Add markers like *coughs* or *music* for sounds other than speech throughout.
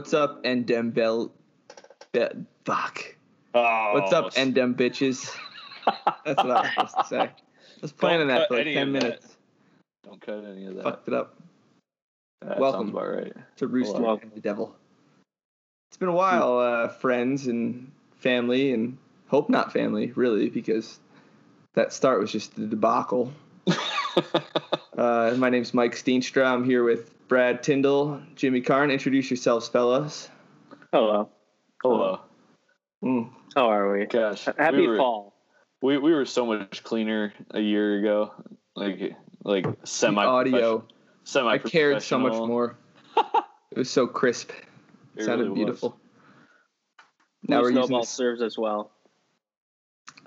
What's up, Endem Bell? Be- fuck. Oh, What's up, and Endem bitches? That's what I was supposed to say. I was planning that for like 10 of that. minutes. Don't cut any of that. Fucked it up. That Welcome. Right. to Rooster Hello. and the Devil. It's been a while, uh, friends and family, and hope not family, really, because that start was just a debacle. *laughs* Uh, my name's Mike Steenstra. I'm here with Brad Tyndall, Jimmy Karn. Introduce yourselves, fellas. Hello. Hello. Mm. How are we? Gosh. Happy we were, fall. We, we were so much cleaner a year ago. Like like semi audio. Semi I cared so much more. *laughs* it was so crisp. It It sounded really was. beautiful. Now Now we're using snowball this. serves as well.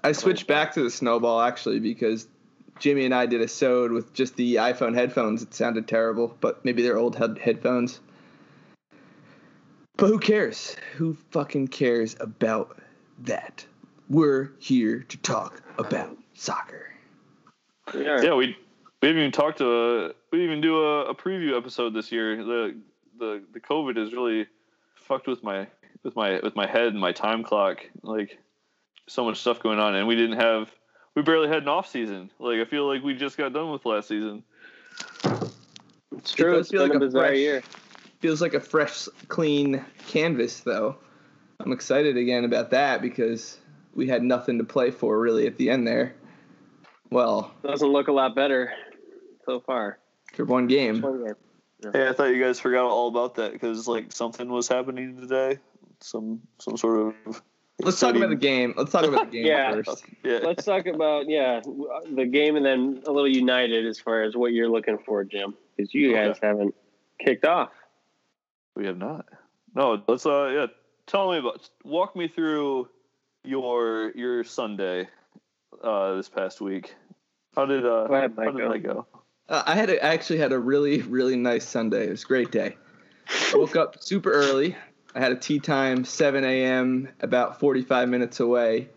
I switched back to the snowball actually because Jimmy and I did a sewed with just the iPhone headphones. It sounded terrible, but maybe they're old head- headphones. But who cares? Who fucking cares about that? We're here to talk about soccer. We are. Yeah, we we haven't even talked to a, we even do a, a preview episode this year. The the the COVID has really fucked with my with my with my head and my time clock. Like so much stuff going on, and we didn't have we barely had an off season. Like I feel like we just got done with last season. It's true. It It's does feel been like a a bizarre fresh- year. Feels like a fresh, clean canvas, though. I'm excited again about that because we had nothing to play for really at the end there. Well, Doesn't look a lot better so far. for one game. One game. Hey, I thought you guys forgot all about that because like something was happening today. Some some sort of Let's talk about the game. Let's talk about the *laughs* game Yeah. first. yeah. Let's talk about yeah the game and then a little united as far as what you're looking for, Jim, because you guys haven't kicked off. We have not. No, let's uh yeah. Tell me about walk me through your your Sunday uh this past week. How did uh Go ahead, how did Michael. that go? Uh, I had a, I actually had a really really nice Sunday. It was a great day. Woke up super early. I had a tee time 7 a.m. about 45 minutes away.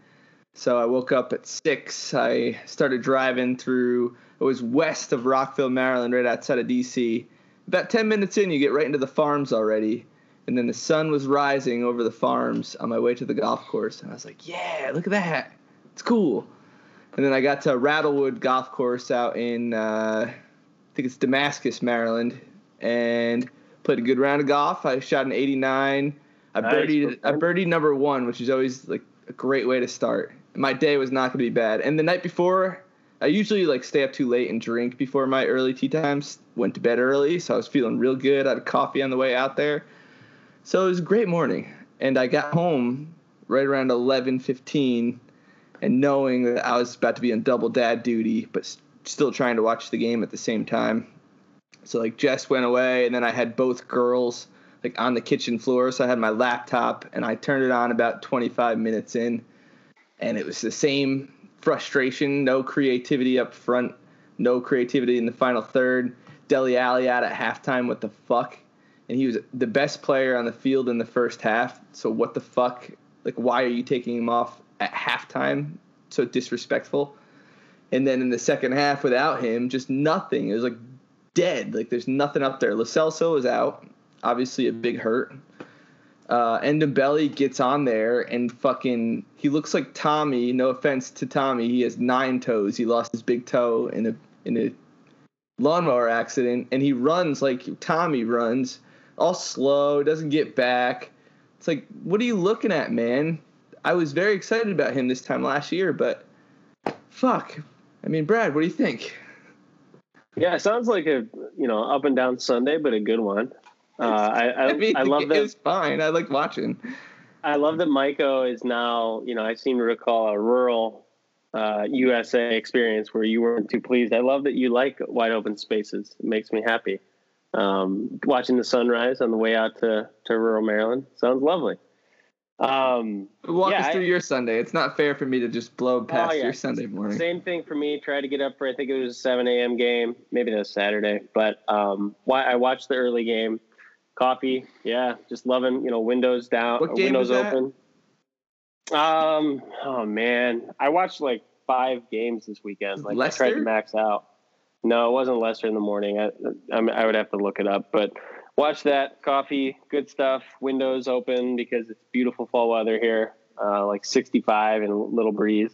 So I woke up at six. I started driving through. It was west of Rockville, Maryland, right outside of D.C. About 10 minutes in, you get right into the farms already. And then the sun was rising over the farms on my way to the golf course. And I was like, yeah, look at that. It's cool. And then I got to Rattlewood Golf Course out in, uh, I think it's Damascus, Maryland, and played a good round of golf. I shot an 89. I Nice, birdied, I birdied number one, which is always like a great way to start. My day was not going to be bad. And the night before, I usually like stay up too late and drink before my early tee times. Went to bed early, so I was feeling real good. I had coffee on the way out there. So it was a great morning. And I got home right around 11:15 and knowing that I was about to be on double dad duty, but still trying to watch the game at the same time. So like Jess went away, and then I had both girls like on the kitchen floor. So I had my laptop, and I turned it on about 25 minutes in, and it was the same frustration, no creativity up front, no creativity in the final third. Dele Alli out at halftime. What the fuck? And he was the best player on the field in the first half. So what the fuck? Like, why are you taking him off at halftime? So disrespectful. And then in the second half, without him, just nothing. It was like dead. Like there's nothing up there. Lo Celso is out, obviously a big hurt. Uh, Ndombele gets on there and fucking he looks like Tommy. No offense to Tommy, he has nine toes. He lost his big toe in a in a lawnmower accident, and he runs like Tommy runs, all slow, doesn't get back. It's like, what are you looking at, man? I was very excited about him this time last year, but fuck. I mean, Brad, what do you think? Yeah, it sounds like a you know up and down Sunday, but a good one. Uh, I I, *laughs* I, mean, love that. It's fine. I liked watching. I love that Maiko is now, you know, I seem to recall a rural uh, USA experience where you weren't too pleased. I love that you like wide open spaces. It makes me happy. Um, watching the sunrise on the way out to, to rural Maryland sounds lovely. Um, Walk Yeah, us through I- your Sunday. It's not fair for me to just blow past yeah. your Sunday morning. Same thing for me. Tried to get up for I think it was a 7 a.m. game. Maybe that was Saturday, but um, why I watched the early game. Coffee, yeah, just loving you know windows down, What windows open. Um, oh man, I watched like five games this weekend. Like I tried to max out. No, it wasn't Leicester in the morning. I, I, I would have to look it up, but watch that. Coffee, good stuff. Windows open because it's beautiful fall weather here, uh, like 65 and a little breeze.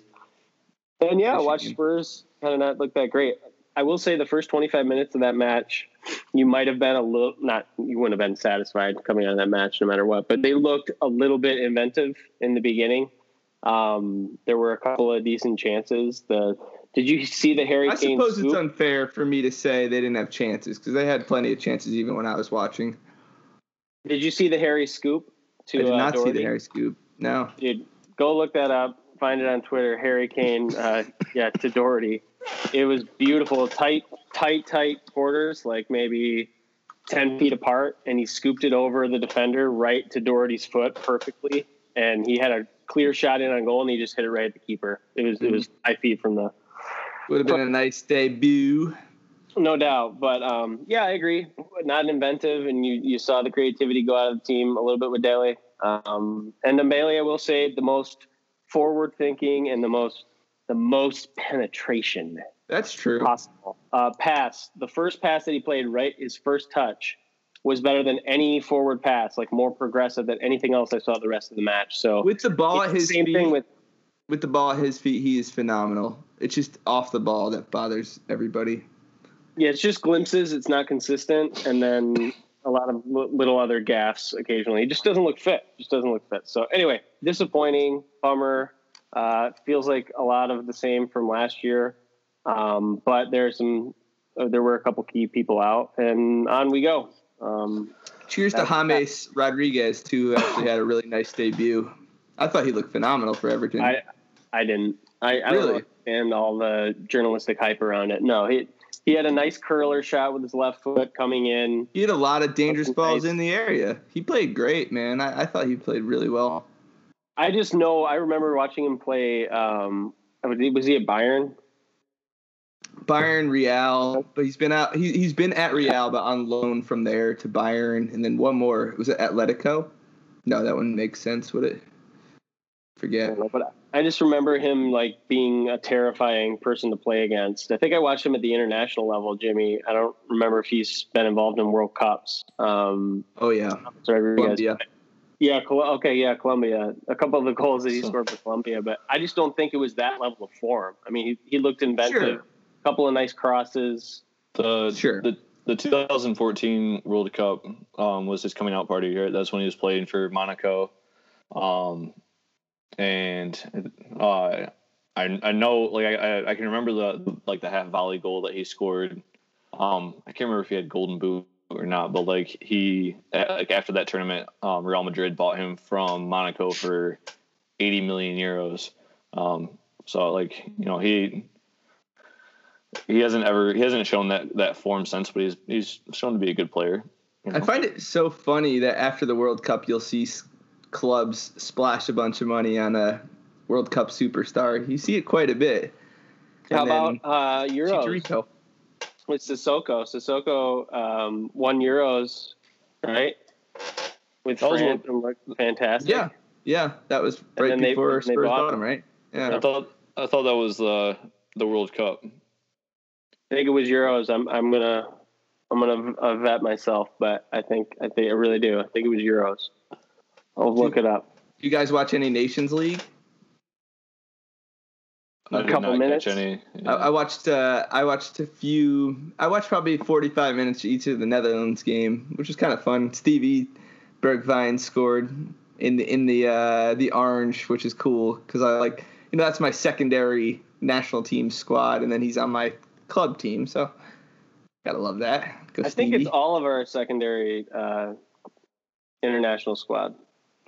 And yeah, watch Spurs kind of not look that great. I will say the first 25 minutes of that match, you might have been a little not you wouldn't have been satisfied coming out of that match no matter what, but they looked a little bit inventive in the beginning. Um, there were a couple of decent chances. The did you see the Harry I Kane suppose it's unfair for me to say they didn't have chances because they had plenty of chances even when I was watching. did you see the Harry scoop to I did uh, not see the Harry scoop. No. Dude, go look that up. Find it on Twitter. Harry Kane, uh, *laughs* yeah, to Doherty. It was beautiful. Tight, tight, tight quarters, like maybe ten feet apart, and he scooped it over the defender right to Doherty's foot perfectly. And he had a clear shot in on goal, and he just hit it right at the keeper. It was it was five feet from the Would have been a nice debut. No doubt, but um, yeah, I agree. Not inventive, and you you saw the creativity go out of the team a little bit with Dele. Um, and Dembele, I will say, the most forward thinking and the most the most penetration That's true. possible. Uh, pass, the first pass that he played, right, his first touch was better than any forward pass, like more progressive than anything else I saw the rest of the match. So With the ball at his same feet, thing with with the ball at his feet, he is phenomenal. It's just off the ball that bothers everybody. Yeah, it's just glimpses. It's not consistent, and then a lot of little other gaffes occasionally. He just doesn't look fit. Just doesn't look fit. So anyway, disappointing, bummer. Uh, feels like a lot of the same from last year, um, but there's some. Uh, there were a couple key people out, and on we go. Um, Cheers to James Rodriguez too, who actually had a really nice debut. I thought he looked phenomenal for Everton. I I didn't. I, I don't Really? understand all the journalistic hype around it. No, he he had a nice curler shot with his left foot coming in. he had a lot of dangerous balls nice. in the area. He played great, man. I, I thought he played really well. I just know I remember watching him play. Um, was he at Bayern? Bayern, Real, but he's been out. He, he's been at Real, but on loan from there to Bayern, and then one more was it Atletico? No, that wouldn't make sense, would it? I Forget. don't know, but I just remember him like being a terrifying person to play against. I think I watched him at the international level, Jimmy. I don't remember if he's been involved in World Cups. Um, Oh yeah, sorry, you Colombia. Yeah, Col- okay, yeah, Colombia. A couple of the goals that he So- scored for Colombia, but I just don't think it was that level of form. I mean, he, he looked inventive. Sure. A couple of nice crosses. The Sure. the the 2014 World Cup um, was his coming out party. Right, that's when he was playing for Monaco, um, and uh, I I know like I I- can remember the like the half volley goal that he scored. Um, I can't remember if he had golden boot or not, but like he like after that tournament, um, Real Madrid bought him from Monaco for 80 million euros. Um, so like you know he he hasn't ever he hasn't shown that that form since, but he's he's shown to be a good player. you I find it so funny that after the World Cup, you'll see clubs splash a bunch of money on a World Cup superstar. You see it quite a bit. How And then about uh, Euros? Chicharito. with Sissoko. Sissoko um, won Euros, right? With That was France, and looked fantastic. Yeah, yeah, that was right then they- before they Spurs bought bought him. him, right? Yeah. I thought I thought that was the the World Cup. I think it was Euros. I'm I'm gonna I'm gonna uh, vet myself, but I think I think I really do. I think it was Euros. I'll look it up. Do You guys watch any Nations League? I A did couple minutes. Catch any, I, I watched. Uh, I watched a few. I watched probably forty-five minutes each of the Netherlands game, which was kind of fun. Stevie Bergwijn scored in the in the uh, the orange, which is cool because I like you know that's my secondary national team squad, and then he's on my club team, so gotta love that. Go I think it's all of our secondary uh, international squad.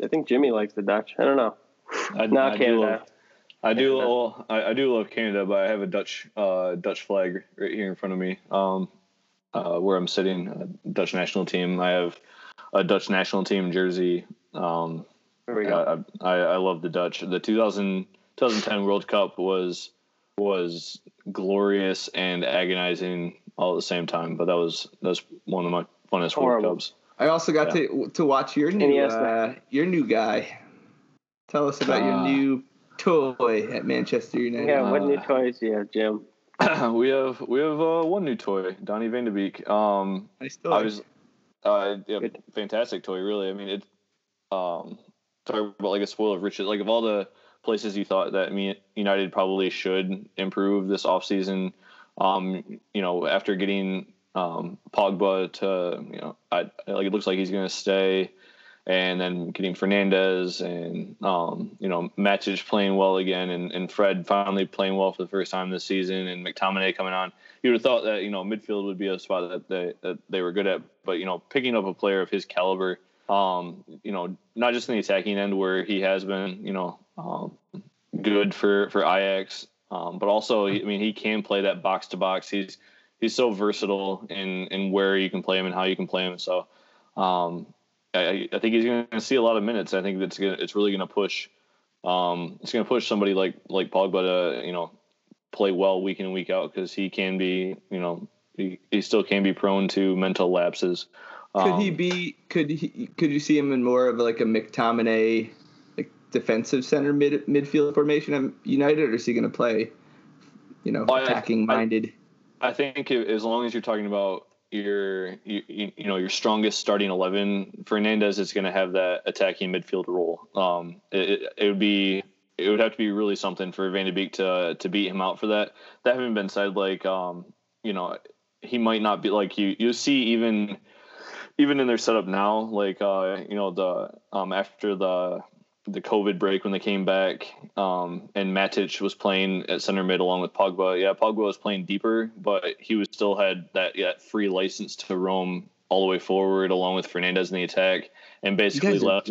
I think Jimmy likes the Dutch. I don't know. I, Not I do Canada. love, I do Canada. love, I, I do love Canada, but I have a Dutch uh, Dutch flag right here in front of me. Um, uh, where I'm sitting, uh, Dutch national team. I have a Dutch national team jersey. Um, There we go. I, I, I love the Dutch. The 2000, 2010 World Cup was was glorious and agonizing all at the same time. But that was that was one of my funnest World Cups. I also got to to watch your new NES uh, your new guy. Tell us about your Uh, new toy at Manchester United. yeah, what new uh, toys do you have, Jim? *coughs* we have we have uh, one new toy, Donny Van de Beek. Um, Nice toy. I was, uh, yeah, Good. fantastic toy. Really, I mean, it. Um, talk about like a spoil of riches. Like of all the places you thought that me United probably should improve this offseason, um, you know, after getting um Pogba to, you know, I like it looks like he's going to stay, and then getting Fernandes and um, you know, Matic playing well again, and, and Fred finally playing well for the first time this season, and McTominay coming on. You would have thought that you know midfield would be a spot that they that they were good at, but you know picking up a player of his caliber, um, you know not just in the attacking end where he has been, you know, um, good for for Ajax, um, but also I mean he can play that box to box. He's he's so versatile in in where you can play him and how you can play him. So um, I, I think he's going to see a lot of minutes. I think that's gonna, it's really going to push. Um, it's going to push somebody like like Pogba to you know play well week in and week out because he can be, you know, he, he still can be prone to mental lapses. could he Um, be? Could he? Could you see him in more of like a McTominay, like defensive center mid midfield formation at United, or is he going to play, you know, attacking minded? I think as long as you're talking about your you, you know your strongest starting eleven, Fernandes is going to have that attacking midfield role. Um, it, it, it would be it would have to be really something for Van de Beek to to beat him out for that. That having been said, like um, you know, he might not be like you. You see even even in their setup now, like uh, you know the um after the the COVID break when they came back, um, and Matic was playing at center mid along with Pogba. Yeah, Pogba was playing deeper, but he was still had that yeah, free license to roam all the way forward along with Fernandes in the attack, and basically left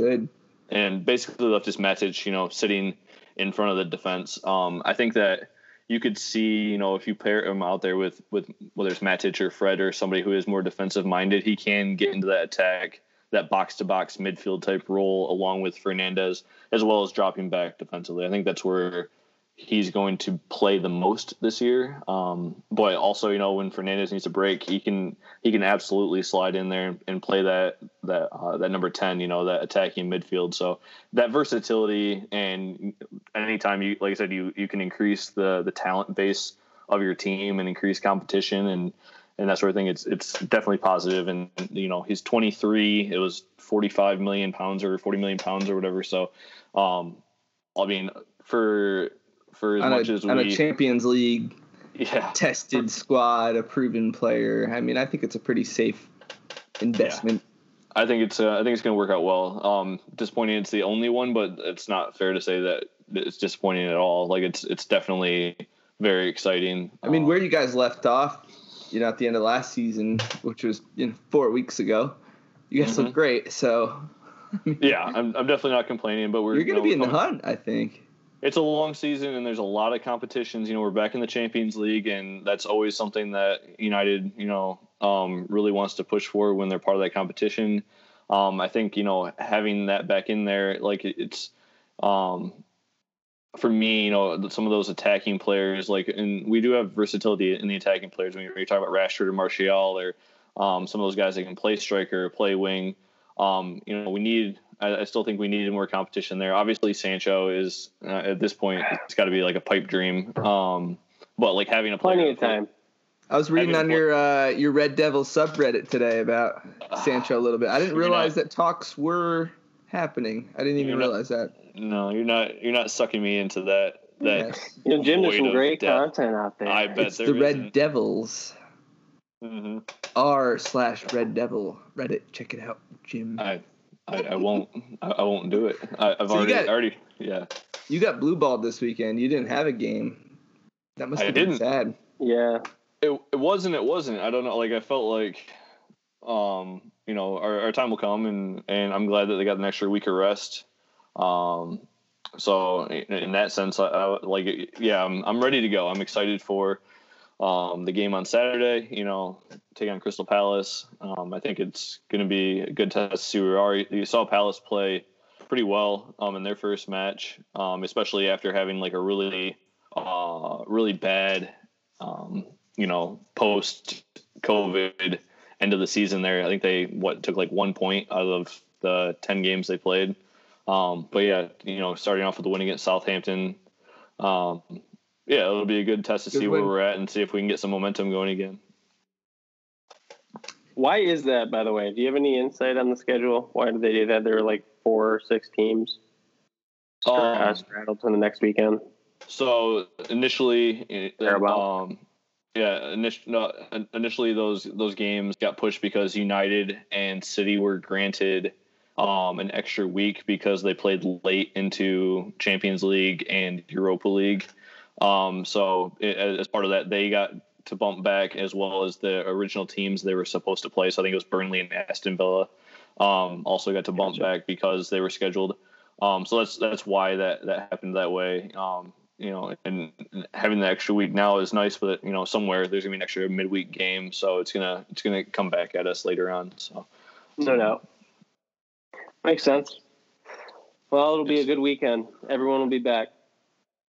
and basically left just Matic, you know, sitting in front of the defense. Um, I think that you could see, you know, if you pair him out there with with whether it's Matic or Fred or somebody who is more defensive minded, he can get into that attack, that box to box midfield type role along with Fernandes, as well as dropping back defensively. I think that's where he's going to play the most this year. Um, but also, you know, when Fernandes needs a break, he can he can absolutely slide in there and, play that that uh, that number ten, you know, that attacking midfield. So that versatility and anytime you, like I said, you you can increase the the talent base of your team and increase competition and and that sort of thing. It's it's definitely positive. And you know, he's 23. It was 45 million pounds or 40 million pounds or whatever. So, um, I mean, for for as On much a, as we, on a Champions League yeah, *laughs* tested squad, a proven player. I mean, I think it's a pretty safe investment. I think it's uh, I think it's going to work out well. Um, disappointing it's the only one, but it's not fair to say that it's disappointing at all. Like it's it's definitely very exciting. I mean, Um, where you guys left off, you know, at the end of last season, which was you know, four weeks ago, you guys Mhm. look great. So *laughs* yeah, I'm, I'm definitely not complaining, but we're you're going you to know, be in the hunt, I think. it's a long season and there's a lot of competitions. You know, we're back in the Champions League, and that's always something that United, you know, um, really wants to push for when they're part of that competition. Um, I think you know having that back in there, like it's um, for me, you know, some of those attacking players, like, and we do have versatility in the attacking players. When you're, you're talking about Rashford or Martial or um, some of those guys that can play striker, play wing. Um, you know, we need. I, I still think we needed more competition there. Obviously, Sancho is uh, at this point it's got to be like a pipe dream. Um, but like having a player Plenty of time. I was reading on your uh, your Red Devil subreddit today about Sancho a little bit. I didn't You're realize that talks were happening. I didn't even You're not- realize that. No, you're not. You're not sucking me into that. That Yes. You know, Jim, there's some great depth. content out there. I bet It's there the Red isn't. Devils. hmm R slash Red Devil Reddit. Check it out, Jim. I, I, I won't. I, I won't do it. I, I've So you already, got- already. Yeah. You got blue balled this weekend. You didn't have a game. That must I have been didn't. sad. Yeah. It, it wasn't. It wasn't. I don't know. Like I felt like, um, you know, our, our time will come, and and I'm glad that they got an extra week of rest. Um, so in, that sense, I, I like, yeah, I'm I'm ready to go. I'm excited for, um, the game on Saturday. You know, take on Crystal Palace. Um, I think it's going to be a good test to see where are. You saw Palace play pretty well um, in their first match, um, especially after having like a really, uh, really bad, um, you know, post COVID end of the season. There, I think they what took like one point out of the ten games they played. Um, but yeah, you know, starting off with the win against Southampton. Um, yeah, it'll be a good test to Good see where we're at and see if we can get some momentum going again. Why is that, by the way? Do you have any insight on the schedule? Why did they do that? There were like four or six teams stra- Um, straddled to the next weekend. So initially, uh, um, yeah, initially, no, initially those those games got pushed because United and City were granted um, an extra week because they played late into Champions League and Europa League. Um, so it, as part of that, they got to bump back as well as the original teams they were supposed to play. So I think it was Burnley and Aston Villa. Um, also got to bump Gotcha. back because they were scheduled. Um, so that's that's why that that happened that way. You know, and having the extra week now is nice, but you know, somewhere there's gonna be an extra midweek game, so it's gonna it's gonna come back at us later on. So No doubt. Makes sense. Well, it'll be a good weekend. Everyone will be back.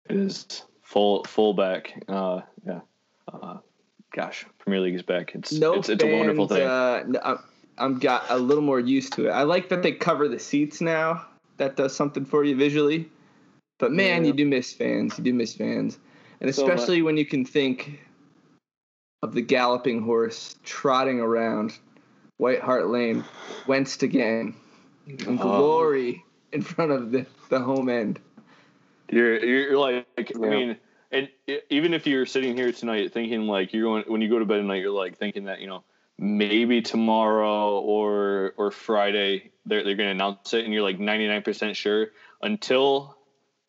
it is full full back. Uh, yeah. Uh, gosh, Premier League is back. It's No it's, it's a wonderful thing. Uh, no, I'm, I'm got a little more used to it. I like that they cover the seats now. That does something for you visually. But man, Yeah. you do miss fans. You do miss fans, and So especially when you can think of the galloping horse trotting around White Hart Lane, whence again, in Oh. glory in front of the, the home end. You're you're like I Yeah. mean, and even if you're sitting here tonight thinking like you're going when you go to bed at night, you're like thinking that you know maybe tomorrow or or Friday they're they're going to announce it, and you're like 99 percent sure until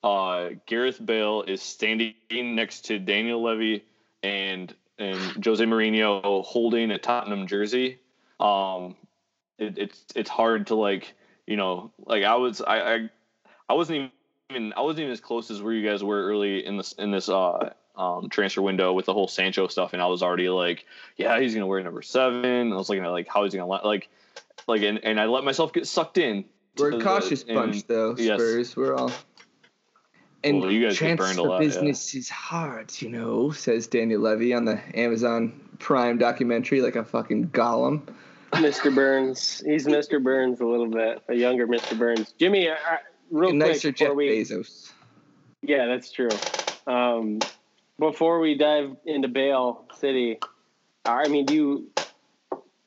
uh, Gareth Bale is standing next to Daniel Levy and and Jose Mourinho holding a Tottenham jersey. Um, it, it's it's hard to like you know like I was I I, I wasn't even I wasn't even as close as where you guys were early in this in this uh um transfer window with the whole Sancho stuff, and I was already like, yeah, he's gonna wear number seven. I was looking at like how he's gonna like like and, and I let myself get sucked in. We're a the- cautious and- bunch, though. yes. Spurs. We're all. And Well, you guys get transfer burned a lot, yeah. business is hard, you know, says Daniel Levy on the Amazon Prime documentary, like a fucking golem. Mr. Burns. He's Mr. Burns a little bit, a younger Mr. Burns. Jimmy, uh, real quick Nicer before Jeff we, Bezos. Yeah, that's true. Um, before we dive into Bale City, I mean, do you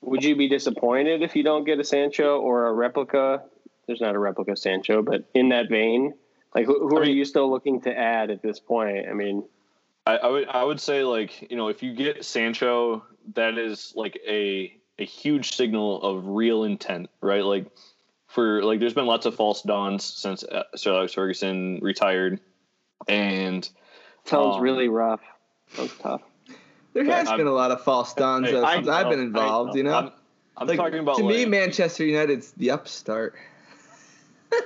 would you be disappointed if you don't get a Sancho or a replica? There's not a replica Sancho, but in that vein, like who, who I are mean- you still looking to add at this point? I mean, I, I would I would say like you know if you get Sancho, that is like a a huge signal of real intent, right? Like for like there's been lots of false dawns since uh, Sir Alex Ferguson retired, and sounds Um, really rough. Sounds tough. There has I'm- been a lot of false dawns Hey, I since know, I've been I involved, you know? I'm, I'm Like, talking about to me, Manchester United's the upstart.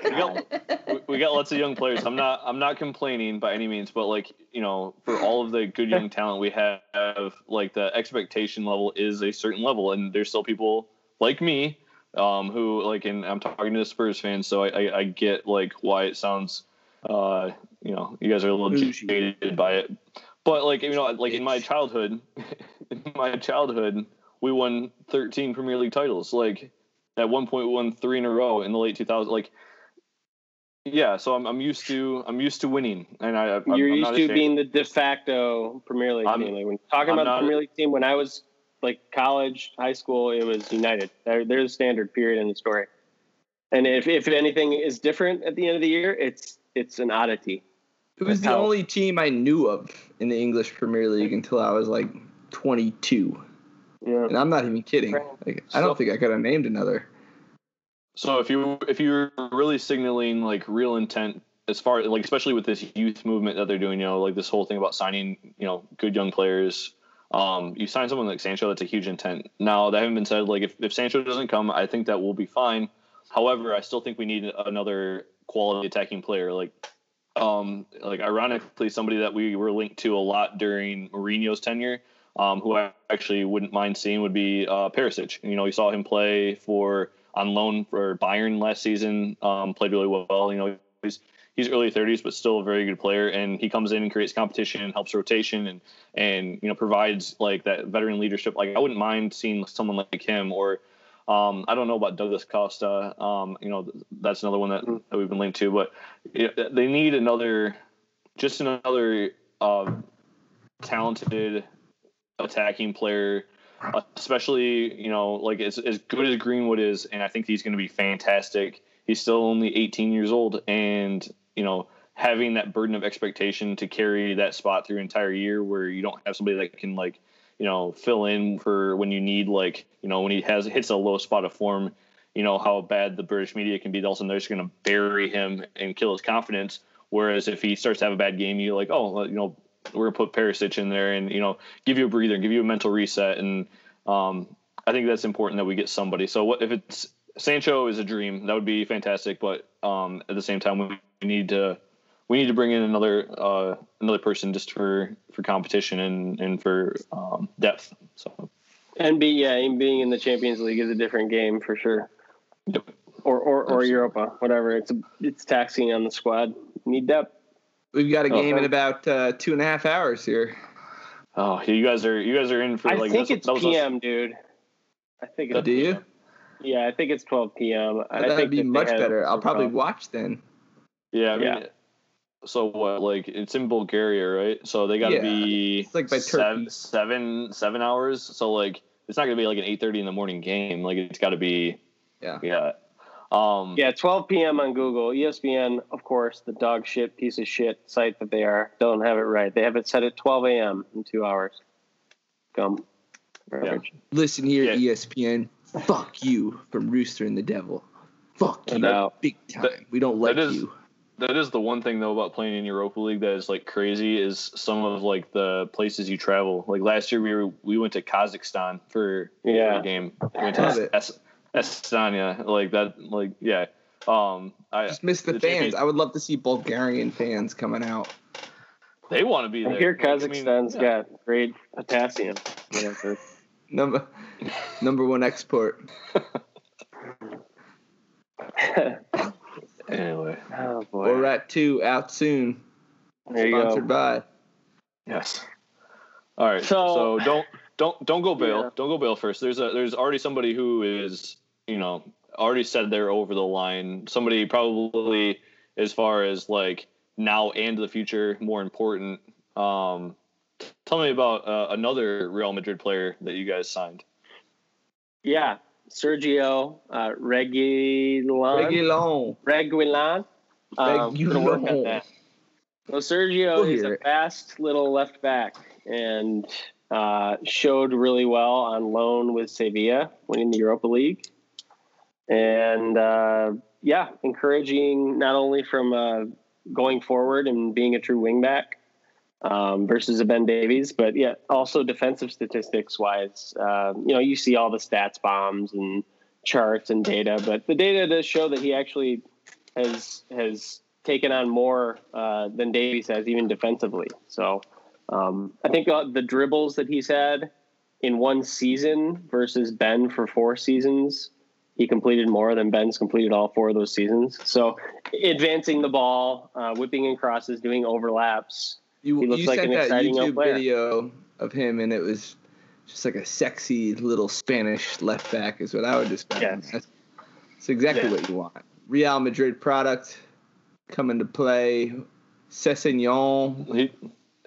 We got, *laughs* we- we got lots of young players. I'm not I'm not complaining by any means, but like you know, for all of the good young talent we have, like the expectation level is a certain level, and there's still people like me um, who like, and I'm talking to the Spurs fans, so I, I, I get like why it sounds, uh, you know, you guys are a little Bougie. jaded by it, but like you know, like in my childhood, *laughs* in my childhood, we won 13 Premier League titles, like at one point we won three in a row in the late 2000s, like. Yeah, so I'm I'm used to I'm used to winning, and I I'm, You're I'm used not to ashamed. being the de facto Premier League I'm- team. Like when talking I'm about not- the Premier League team, when I was like college, high school, it was United. They're, they're the standard period in the story. And if, if anything is different at the end of the year, it's it's an oddity. It was the How? only team I knew of in the English Premier League until I was like 22. Yeah. And I'm not even kidding. Like, I don't think I could have named another. So if you if you're really signaling like real intent as far like especially with this youth movement that they're doing, you know, like this whole thing about signing, you know, good young players. Um, you sign someone like Sancho, that's a huge intent. Now that having been said, like if, if Sancho doesn't come, I think that will be fine. However, I still think we need another quality attacking player. Like um like ironically somebody that we were linked to a lot during Mourinho's tenure um, who I actually wouldn't mind seeing would be uh, Perisic. You know, you saw him play for on loan for Bayern last season. Um, played really well. You know, he's he's early 30s, but still a very good player. And he comes in and creates competition, helps rotation, and and you know provides like that veteran leadership. Like I wouldn't mind seeing someone like him or. Um, I don't know about Douglas Costa. Um, you know, that's another one that, that we've been linked to, but it, they need another, just another uh, talented attacking player, especially you know like as as good as Greenwood is, and I think he's going to be fantastic. He's still only 18 years old, and you know having that burden of expectation to carry that spot through an entire year, where you don't have somebody that can like you know fill in for when you need like you know when he has hits a low spot of form. You know how bad the British media can be. Also, they're just going to bury him and kill his confidence. Whereas if he starts to have a bad game, you're like, oh, you know, we're gonna put Perisic in there and you know give you a breather, give you a mental reset, and um, I think that's important that we get somebody. So what if it's Sancho is a dream? That would be fantastic, but um, at the same time we need to we need to bring in another uh, another person just for for competition and and for um, depth. So And be yeah, and being in the Champions League is a different game for sure. Yep. Or or, or Absolutely. Europa, whatever. It's it's taxing on the squad. Need depth. We've got a Oh, game in about uh, two and a half hours here. oh, you guys are you guys are in for I like think that's- it's that was a- PM, dude. I think it's Oh, do you? Yeah, I think it's 12 p.m. I That'd think be that much better. I'll probably watch then. yeah I mean, Yeah. So what? Like it's in Bulgaria, right? So they got to Yeah, be it's like by seven, Turkey. seven seven hours. So like it's not gonna be like an eight thirty in the morning game. Like it's got to be Yeah. yeah. Um, Yeah, 12 p.m. on Google. ESPN, of course, the dog shit piece of shit site that they are, don't have it right. They have it set at 12 a.m. in two hours. Come. Garbage. Listen here, Yeah. ESPN. Fuck you from Rooster and the Devil. Fuck No you, doubt. big time. That- we don't like that is- you. that is the one thing though about playing in Europa League that is like crazy is some of like the places you travel. Like last year we were we went to Kazakhstan for, for Yeah. a game. We went to Love it. Estonia. Like that. Like yeah. Um, I Just miss the, the fans. champion- I would love to see Bulgarian fans coming out. they want to be I there. hear Like, I mean, yeah. got great potassium. *laughs* Number number one export. *laughs* Anyway, oh, boy. Or at two out soon. there you Sponsored go. by. yes. All right. So, So- don't don't don't go Bale. Yeah. Don't go Bale first. There's a there's already somebody who is you know already said they're over the line. Somebody probably as far as like now and the future more important. Um, tell me about uh, another Real Madrid player that you guys signed. Yeah. Sergio uh, Reguilon. Regulon. Reguilon. Um, gonna work on that. So Sergio We'll is a fast little left back and uh, showed really well on loan with Sevilla, winning the Europa League. And uh, yeah, encouraging not only from uh, going forward and being a true wingback um, versus a Ben Davies, but yeah, also defensive statistics wise. Uh, you know, you see all the stats bombs and charts and data, but the data does show that he actually has has taken on more uh, than Davies has, even defensively. So um, I think the dribbles that he's had in one season versus Ben for four seasons, he completed more than Ben's completed all four of those seasons. So advancing the ball, uh, whipping in crosses, doing overlaps. You, He looks you like sent an that exciting YouTube player. video of him, and it was just like a sexy little Spanish left back, is what I would describe. Yes. as. It's exactly Yeah. what you want. Real Madrid product coming to play. Sessegnon, He,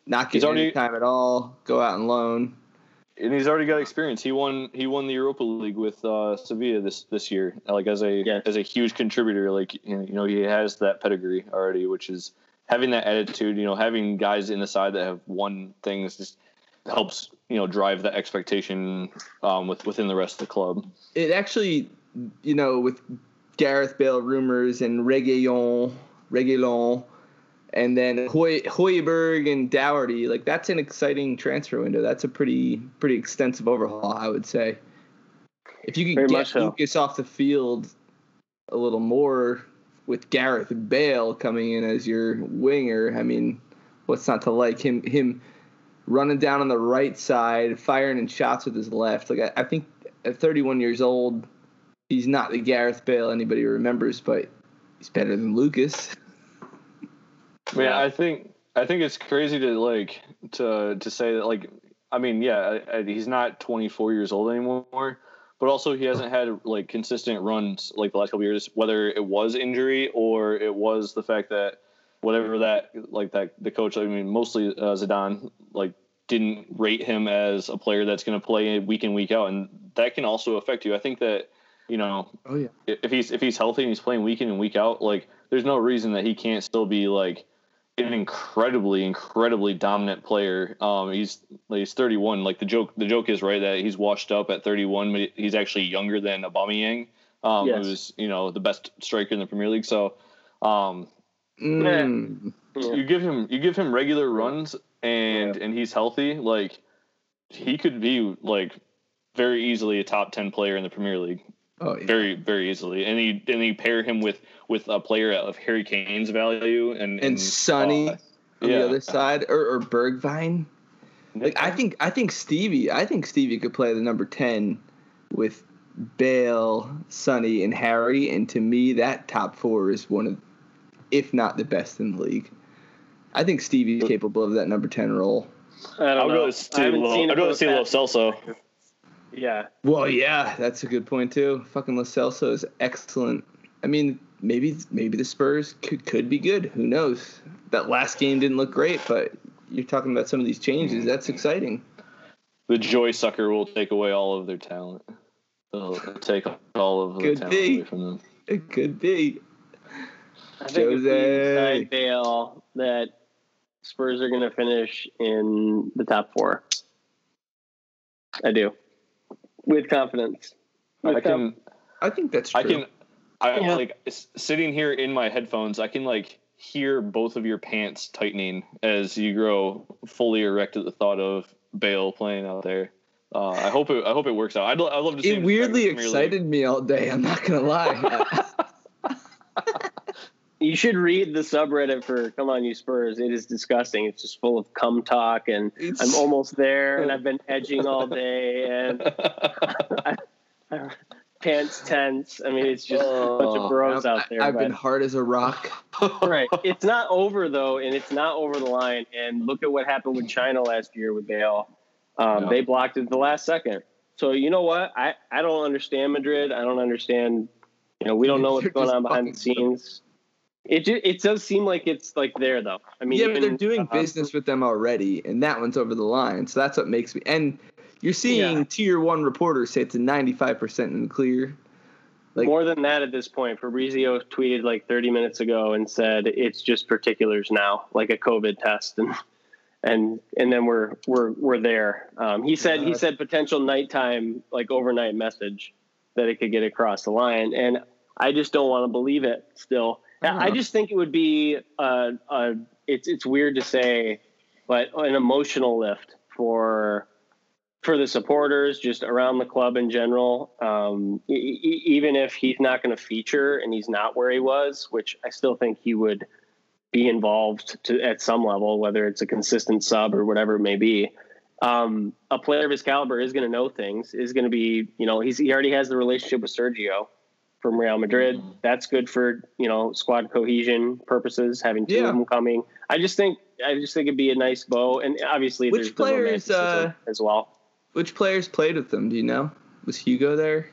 not getting any time at all. Go out and loan. And he's already got experience. He won he won the Europa League with uh, Sevilla this this year, like as a Yes. as a huge contributor. Like you know he has that pedigree already, which is having that attitude. You know, having guys in the side that have won things just helps you know drive that expectation um, with within the rest of the club. It actually, you know, with Gareth Bale rumors and Reguilon, Reguilon, and then Hoy, Hojbjerg and Doherty, like that's an exciting transfer window. That's a pretty pretty extensive overhaul, I would say. If you could get so. Lucas off the field a little more with Gareth Bale coming in as your winger, I mean, what's not to like him him running down on the right side, firing in shots with his left. Like I, I think at 31 years old, he's not the Gareth Bale anybody remembers, but he's better than Lucas. *laughs* Man, Yeah. I think I think it's crazy to like to to say that like I mean yeah I, I, he's not 24 years old anymore, but also he hasn't had like consistent runs like the last couple years. Whether it was injury or it was the fact that whatever that like that the coach I mean mostly uh, Zidane like didn't rate him as a player that's going to play week in week out, and that can also affect you. I think that you know Oh yeah. if he's if he's healthy and he's playing week in and week out, like there's no reason that he can't still be like an incredibly incredibly dominant player. Um, he's he's 31. Like the joke the joke is right that he's washed up at 31, but he's actually younger than Aubameyang, um, Yes. who's you know the best striker in the Premier League. So. Um, Mm. Yeah. you give him you give him regular runs and and he's healthy like he could be like very easily a top 10 player in the premier league Oh yeah. very very easily and he and you pair him with with a player of harry kane's value and And Sonny uh, on yeah. the other side, or, or Bergwijn. Like I think I think Stevie I think Stevie could play the number ten with Bale, Sonny, and Harry, and to me that top four is one of, if not the best in the league. I think Stevie's capable of that number ten role. I don't i'll know. go I with haven't seen i'll it go go with Lo celso Yeah, Well, yeah, that's a good point too. Fucking Lo Celso is excellent. I mean, maybe maybe the Spurs could could be good. Who knows? That last game didn't look great, but you're talking about some of these changes. That's exciting. the joy sucker will take away all of their talent They'll take all of the Could talent be. away from them It could be. I think if we Jose. sign Bale, that Spurs are going to finish in the top four. I do, with confidence. With i can I think that's true. I can, I Yeah. like sitting here in my headphones. I can like hear both of your pants tightening as you grow fully erect at the thought of Bale playing out there. Uh, I hope it. I hope it works out. I'd, lo- I'd love to see. It weirdly back in the Premier League. excited me all day. I'm not gonna lie. *laughs* You should read the subreddit for "Come On You Spurs." It is disgusting. It's just full of cum talk, and It's- I'm almost there, and I've been *laughs* edging all day, and *laughs* pants tense. I mean, it's just a bunch of bros out there. I've but- been hard as a rock. *laughs* right. It's not over though, and it's not over the line. And look at what happened with China last year with Bale. Um, Yeah. They blocked it at the last second. So you know what? I, I don't understand Madrid. I don't understand. You know, we don't know what's going on behind the fucking- scenes. It ju- it does seem like it's like there though. I mean, yeah, but they're doing uh, business with them already, and that one's over the line. So that's what makes me. And you're seeing Yeah. tier one reporters say it's a 95 percent in the clear. like- more than that at this point. Fabrizio tweeted like 30 minutes ago and said it's just particulars now, like a COVID test, and and and then we're we're we're there. Um, he said he said potential nighttime like overnight message that it could get across the line, and I just don't want to believe it. Still, I, I just think it would be uh, uh, it's it's weird to say, but an emotional lift for for the supporters, just around the club in general. Um, e- even if he's not going to feature and he's not where he was, which I still think he would be involved to at some level, whether it's a consistent sub or whatever it may be. Um, a player of his caliber is going to know things. Is going to be, you know, he's he already has the relationship with Sergio from Real Madrid. Mhm. That's good for you know squad cohesion purposes. Having two Yeah. of them coming, I just think I just think it'd be a nice bow, and obviously Which there's players, romanticism uh, as well. Which players played with them? Do you know? Was Hugo there?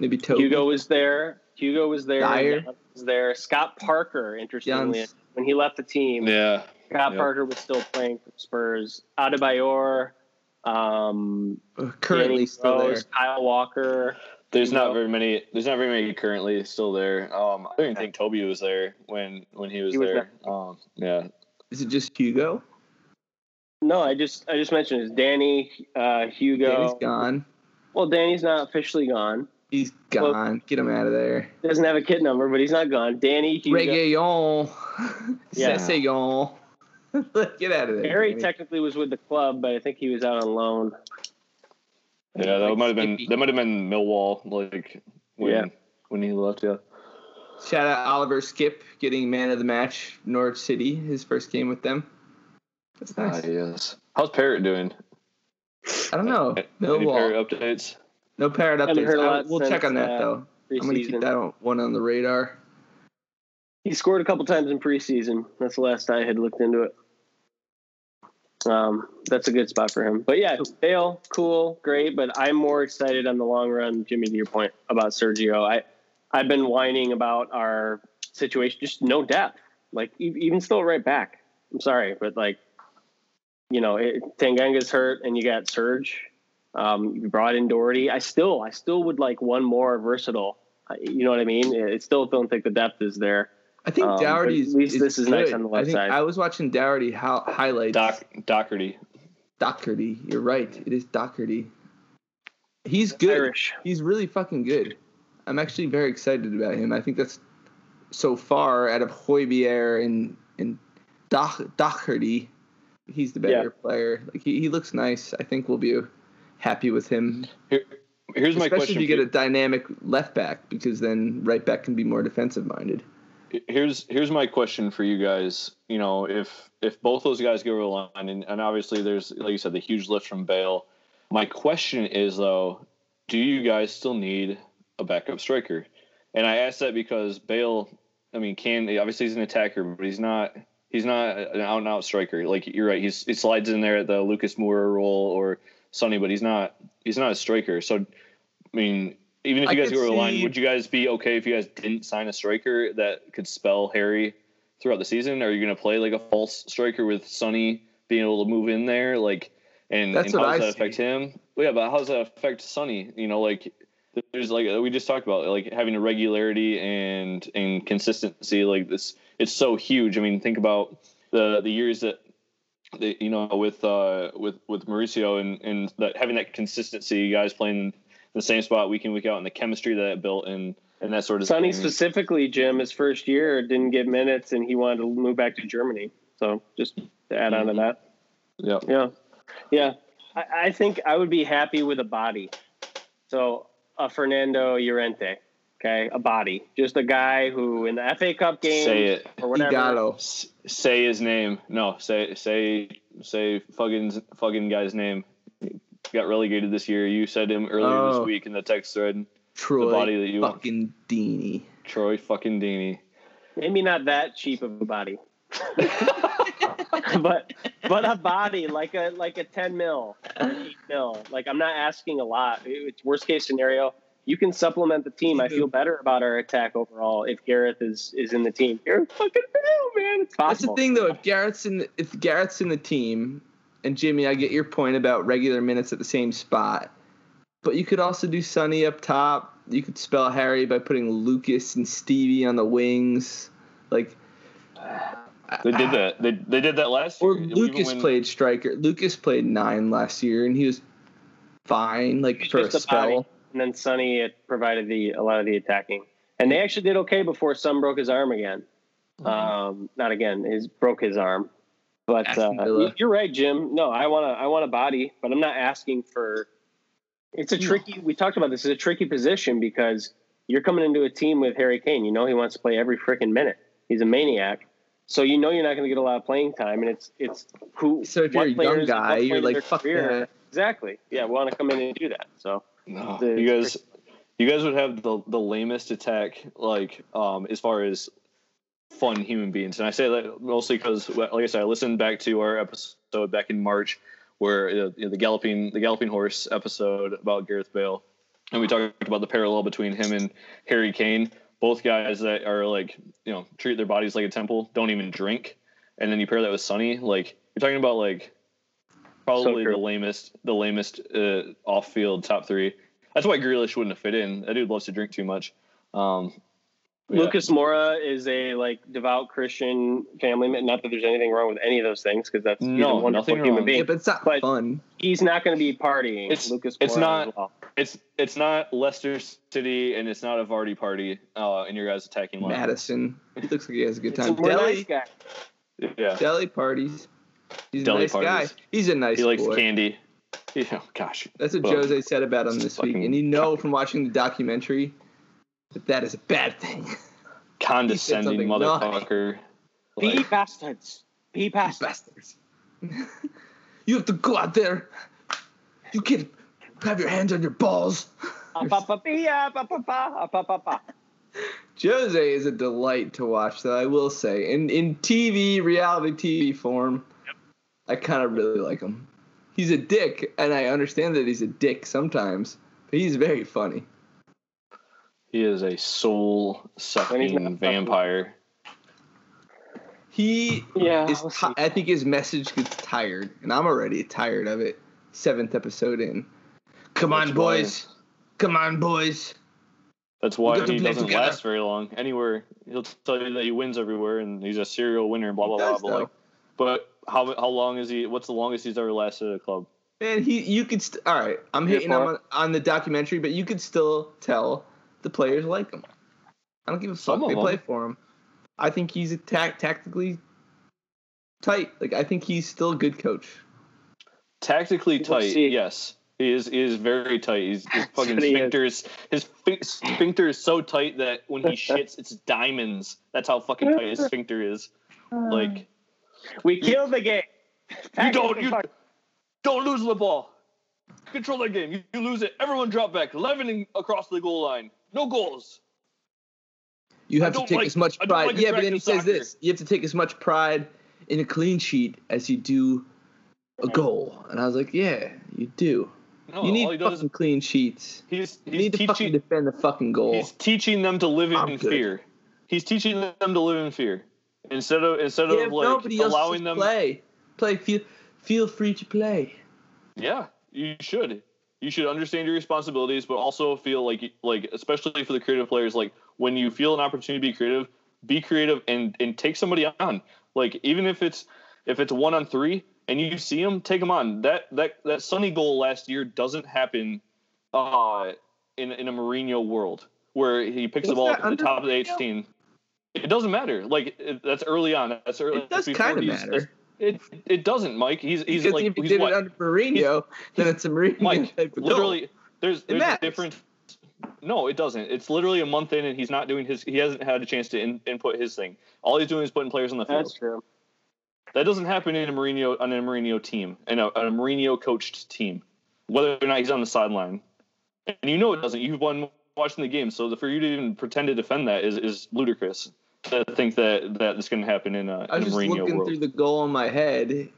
Maybe Toby. Hugo was there. Hugo was there. Dier. Was there. Scott Parker, interestingly, Jans. when he left the team, Yeah. Scott Yep. Parker was still playing for Spurs. Adebayor, um, Uh, currently Danny still there. Kyle Walker. There's not very many. There's not very many currently still there. Um, I don't even think Toby was there when when he was He was there. Um, yeah. Is it just Hugo? No, I just I just mentioned is Danny, uh, Hugo. Danny's gone. Well, Danny's not officially gone. He's gone. Get him out of there. Doesn't have a kit number, but he's not gone. Danny, Hugo. Reggaeton. *laughs* Yeah. Session. *laughs* Get out of there. Harry Danny. technically was with the club, but I think he was out on loan. Yeah, that Like might have been Skippy. that might have been Millwall like when Yeah. when he left. Yeah. Shout out Oliver Skipp getting man of the match, Norwich City, his first game with them. That's nice. Ah, yes. How's Parrott doing? I don't know. No Any wall. Parrott updates? No parrot Haven't updates. heard a I- lot we'll check on that uh, though. I'm gonna keep that one on the radar. He scored a couple times in preseason. That's the last I had looked into it. Um, that's a good spot for him. But yeah, Bale, cool, great. But I'm more excited on the long run, Jimmy. To your point about Sergio, I I've been whining about our situation, just no depth. Like even still right back. I'm sorry, but like you know, it, Tanganga's hurt, and you got Serge. Um, you brought in Doherty. I still, I still would like one more versatile. You know what I mean? I still don't think the depth is there. I think Um, Dougherty at least this is nice good. on the I left think side. I was watching Dougherty how, highlights. Doc Doherty. Doherty. You're right. It is Doherty. He's good. Irish. He's really fucking good. I'm actually very excited about him. I think that's so far out of Hojbjerg and and Doherty, he's the better Yeah. player. Like he, he looks nice. I think we'll be happy with him. Here, here's my Especially question. if you get a dynamic left back, because then right back can be more defensive minded. Here's here's my question for you guys. You know, if if both those guys go over the line, and, and obviously there's like you said the huge lift from Bale. My question is though, do you guys still need a backup striker? And I ask that because Bale, I mean, can obviously he's an attacker, but he's not he's not an out and out striker. Like you're right, he's he slides in there at the Lucas Moura role or Sonny, but he's not he's not a striker. So I mean, even if I you guys could go over the line, would you guys be okay if you guys didn't sign a striker that could spell Harry throughout the season? Are you going to play like a false striker with Sonny being able to move in there? Like, and, That's and how does I that affect him? Well, yeah, but how does that affect Sonny? You know, like there's like we just talked about, like having a regularity and and consistency. Like this, it's so huge. I mean, think about the the years that. You know, with uh, with with Mauricio and and that having that consistency, guys playing the same spot week in week out, and the chemistry that it built, and and that sort of Sonny thing. specifically, Jim, his first year didn't get minutes, and he wanted to move back to Germany. So just to add on to mm-hmm. that, Yeah. yeah, yeah. I, I think I would be happy with a body. So a Fernando Llorente, okay, a body, just a guy who in the FA Cup game Say it. or whatever. S- say his name. No, say say say fucking fucking guy's name. Got relegated this year. You said him earlier Oh. this week in the text thread. Troy body that you want. fucking Deeney. Troy fucking Deeney. Maybe not that cheap of a body. *laughs* *laughs* but but a body like a like a 10 mil eight mil like i'm not asking a lot it's worst case scenario you can supplement the team i feel better about our attack overall if gareth is is in the team you're fucking real man it's That's the thing, though. If Gareth's in, the, if Gareth's in the team, and Jimmy, I get your point about regular minutes at the same spot, but you could also do Sonny up top. You could spell Harry by putting Lucas and Stevie on the wings, like. They did that. They they did that last Or year. Even Lucas when- played striker. Lucas played nine last year, and he was fine, like He's for a just a spell. body. and then Sonny had provided the a lot of the attacking and they actually did okay before Son broke his arm again um not again his broke his arm but uh, you're right jim. No i want to i want a body but i'm not asking for it's a tricky we talked about this it's a tricky position because you're coming into a team with harry kane. You know he wants to play every freaking minute. He's a maniac. So you know you're not going to get a lot of playing time and it's it's who So if you're a young guy, you're like, "Fuck career- that." exactly. Yeah we want to come in and do that. So No, the- you guys, you guys would have the the lamest attack, like um, as far as fun human beings, and I say that mostly because, like I said, I listened back to our episode back in March where uh, you know, the galloping the galloping horse episode about Gareth Bale, and we talked about the parallel between him and Harry Kane, both guys that are like you know treat their bodies like a temple, don't even drink, and then you pair that with Sonny, like you're talking about like probably true. the lamest the lamest uh, off field top three. That's why Grealish wouldn't have fit in. That dude loves to drink too much. Um, yeah. Lucas Moura is a like devout Christian family man. Not that there's anything wrong with any of those things, because that's he's No, a wonderful human wrong. being. Yeah, but it's not But- fun. he's not going to be partying. It's- Lucas. it's not- well. it's it's not Leicester City and it's not a Vardy party uh, in your guys' attacking line. Maddison. He looks like he has a good It's time. a Dele, nice guy. Yeah, Dele parties. He's a Dele nice parties. guy. He's a nice he likes boy. candy. *laughs* Yeah, gosh, That's what Well, Jose said about him this week, and you know from watching the documentary that that is a bad thing. *laughs* condescending something motherfucker. *laughs* Be Like, bastards. Be bastards. Bastards. *laughs* You have to go out there. You can't have your hands on your balls. Pa, pa, pia, pa, pa, pa, pa, pa, pa. Jose is a delight to watch, though I will say. In in TV, reality TV form, I kind of really like him. He's a dick, and I understand that he's a dick sometimes, but he's very funny. He is a soul sucking vampire. He Yeah, is. ti- I think his message gets tired, and I'm already tired of it. Seventh episode in. Come on, That's why- boys. Come on, boys. That's why got to he play doesn't together. last very long. Anywhere he'll tell you that he wins everywhere and he's a serial winner and blah blah He blah. does, But like, but how how long is he? What's the longest he's ever lasted at a club? Man, he you could st- all right. I'm Here hating for on, on the documentary, but you could still tell the players like him. I don't give a Some fuck. of They play for him. I think he's a tac- tactically tight. Like I think he's still a good coach. Tactically We'll tight, see. yes. He is he is very tight. He's, his *laughs* fucking what is. sphincter is his sphincter is so tight that when he *laughs* shits, it's diamonds. That's how fucking tight his sphincter is. Uh, like We killed the game. *laughs* you don't you don't lose the ball. Control that game. You, you lose it. Everyone drop back. Leveling across the goal line. No goals. You have to take like- as much pride. like yeah, but then he attractive says this: you have to take as much pride in a clean sheet as you do a goal. And I was like, yeah, you do. No, you need fucking clean sheets. he's You he's need to fucking teaching defend the fucking goal. he's teaching them to live I'm in good. fear. He's teaching them to live in fear instead of instead Yeah, of like allowing to them. play. Play. Feel feel free to play. Yeah, you should. You should understand your responsibilities, but also feel like like especially for the creative players, like when you feel an opportunity to be creative, be creative and and take somebody on. Like even if it's if it's one on three and you see them, take them on. That that that Sonny goal last year doesn't happen uh in in a Mourinho world where he picks the ball up at the top of the 18. It doesn't matter. Like it, that's early on. That's early. It does kind of matter. It it doesn't, Mike. He's he's because like if you he's did what? it under Mourinho, then it's a Mourinho Mike, type of goal. literally, there's there's a difference. No, it doesn't. It's literally a month in, and he's not doing his. He hasn't had a chance to in, input his thing. All he's doing is putting players on the field. That's true. That doesn't happen in a Mourinho on a Mourinho team, and a, a Mourinho coached team, whether or not he's on the sideline. And you know it doesn't. You've won watching the game, so for you to even pretend to defend that is is ludicrous. To think that that is going to happen in a, I in was a just Mourinho looking world. through the goal in my head.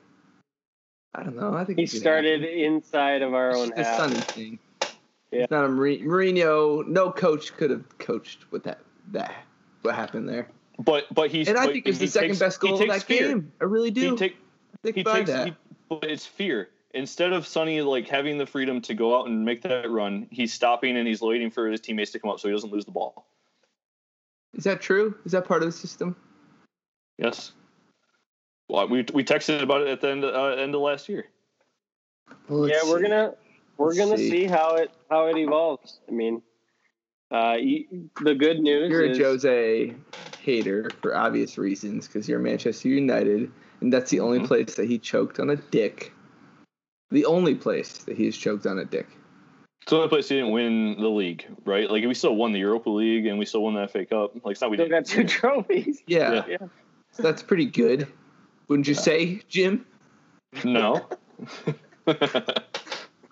I don't know. I think He started happen. inside of our own It's just a half. Sonny thing. Yeah. It's not a Mourinho. Mourinho. No coach could have coached with that. That what happened there. but but he's And I think it's he the second takes- best goal of that fear. game. I really do. He take Stick he by takes that. he, but it's fear instead of Sonny like having the freedom to go out and make that run he's stopping and he's waiting for his teammates to come up so he doesn't lose the ball Is that true? Is that part of the system? yes well, we, we texted about it at the end, uh, end of last year Well, yeah, let's we're see. gonna we're Let's gonna see. see. how it how it evolves. I mean, uh, you, the good news You're a Jose hater for obvious reasons because you're Manchester United, and that's the only Mhm. place that he choked on a dick. The only place that he's choked on a dick. It's the only place he didn't win the league right like we still won the Europa League and we still won the FA Cup like it's not we still didn't got two trophies. Yeah, Yeah. So that's pretty good. Wouldn't you say, Jim? no *laughs* *laughs*